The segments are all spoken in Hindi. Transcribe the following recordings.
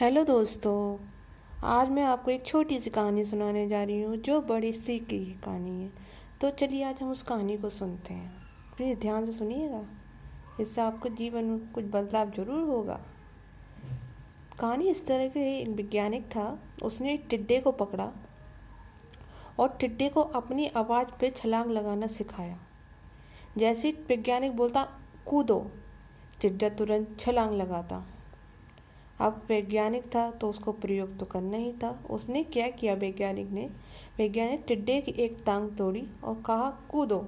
हेलो दोस्तों, आज मैं आपको एक छोटी सी कहानी सुनाने जा रही हूँ जो बड़ी सीख की कहानी है। तो चलिए आज हम उस कहानी को सुनते हैं। प्लीज़ ध्यान से सुनिएगा। इससे आपको जीवन में कुछ बदलाव ज़रूर होगा। कहानी इस तरह की एक वैज्ञानिक था। उसने एक टिड्डे को पकड़ा और टिड्डे को अपनी आवाज़ पे छलांग लगाना सिखाया। जैसे वैज्ञानिक बोलता, कूदो। टिड्डा तुरंत छलांग लगाता। अब वैज्ञानिक था तो उसको प्रयोग तो करना ही था। उसने क्या किया वैज्ञानिक ने? वैज्ञानिक टिड्डे की एक टांग तोड़ी और कहा, कूदो।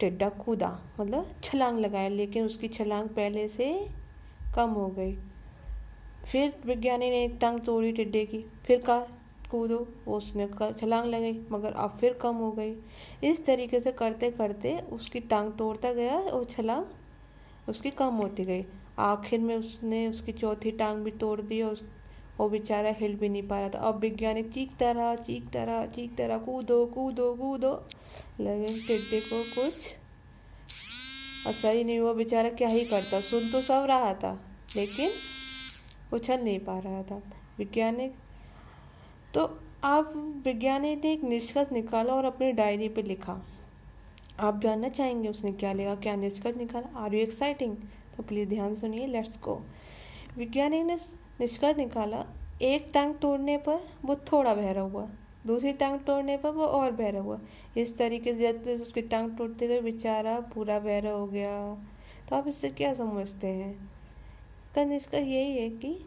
टिड्डा कूदा मतलब छलांग लगाया, लेकिन उसकी छलांग पहले से कम हो गई। फिर वैज्ञानिक ने एक टांग तोड़ी टिड्डे की, फिर कहा, कूदो। उसने कर छलांग लगाई, मगर अब फिर कम हो गई। इस तरीके से करते करते उसकी टांग तोड़ता गया और छलांग उसकी कम होती गई। आखिर में उसने उसकी चौथी टांग भी तोड़ दी और वो बेचारा हिल भी नहीं पा रहा था। अब वैज्ञानिक चीखता रहा चीखता रहा चीखता रहा कूदो कूदो कूदो। लेकिन टिड्डे को कुछ असर ही नहीं हुआ। बेचारा क्या ही करता? सुन तो सब रहा था, लेकिन उछल नहीं पा रहा था। वैज्ञानिक तो अब वैज्ञानिक ने एक निष्कर्ष निकाला और अपनी डायरी पे लिखा। आप जानना चाहेंगे उसने क्या लिखा, क्या निष्कर्ष निकाला? आर यू एक्साइटिंग तो प्लीज़ ध्यान सुनिए लेट्स गो विज्ञानी ने निष्कर्ष निकाला, एक टांग तोड़ने पर वो थोड़ा बहरा हुआ, दूसरी टांग तोड़ने पर वो और बहरा हुआ। इस तरीके से जैसे उसकी टांग टूटते गए बेचारा पूरा बहरा हो गया। तो आप इससे क्या समझते हैं? का निष्कर्ष यही है कि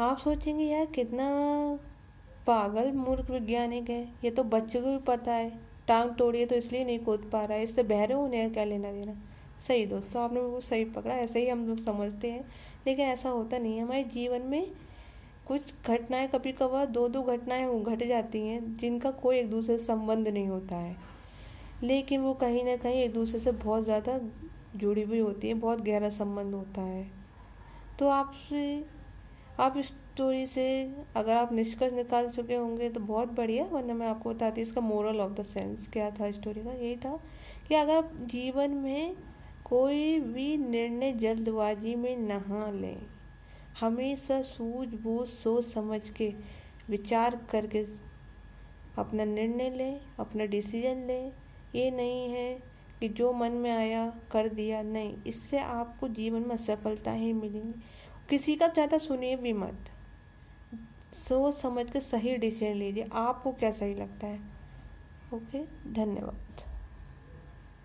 आप सोचेंगे, यार कितना पागल मूर्ख वैज्ञानिक है। ये तो बच्चों को भी पता है, टांग तोड़िए तो इसलिए नहीं कूद पा रहा है, इससे बहरे होने का क्या लेना देना? सही दोस्तों आपने वो सही पकड़ा, ऐसे ही हम लोग समझते हैं। लेकिन ऐसा होता नहीं है। हमारे जीवन में कुछ घटनाएँ कभी कभार दो दो घटनाएँ घट जाती हैं, जिनका कोई एक दूसरे से संबंध नहीं होता है। लेकिन वो कहीं ना कहीं एक दूसरे से बहुत ज़्यादा जुड़ी हुई होती है, बहुत गहरा संबंध होता है। तो आपसे, आप इस स्टोरी से अगर आप निष्कर्ष निकाल चुके होंगे तो बहुत बढ़िया, वरना मैं आपको बताती इसका मोरल ऑफ़ द सेंस क्या था स्टोरी का। यही था कि अगर जीवन में कोई भी निर्णय जल्दबाजी में नहा लें। हमेशा सूझबूझ सोच समझ के विचार करके अपना निर्णय लें, अपना डिसीज़न लें। ये नहीं है कि जो मन में आया, कर दिया, नहीं। इससे आपको जीवन में सफलता ही मिलेगी। किसी का ज़्यादा सुनिए भी मत। सोच समझ के सही डिसीज़न लीजिए। आपको क्या सही लगता है? ओके, धन्यवाद।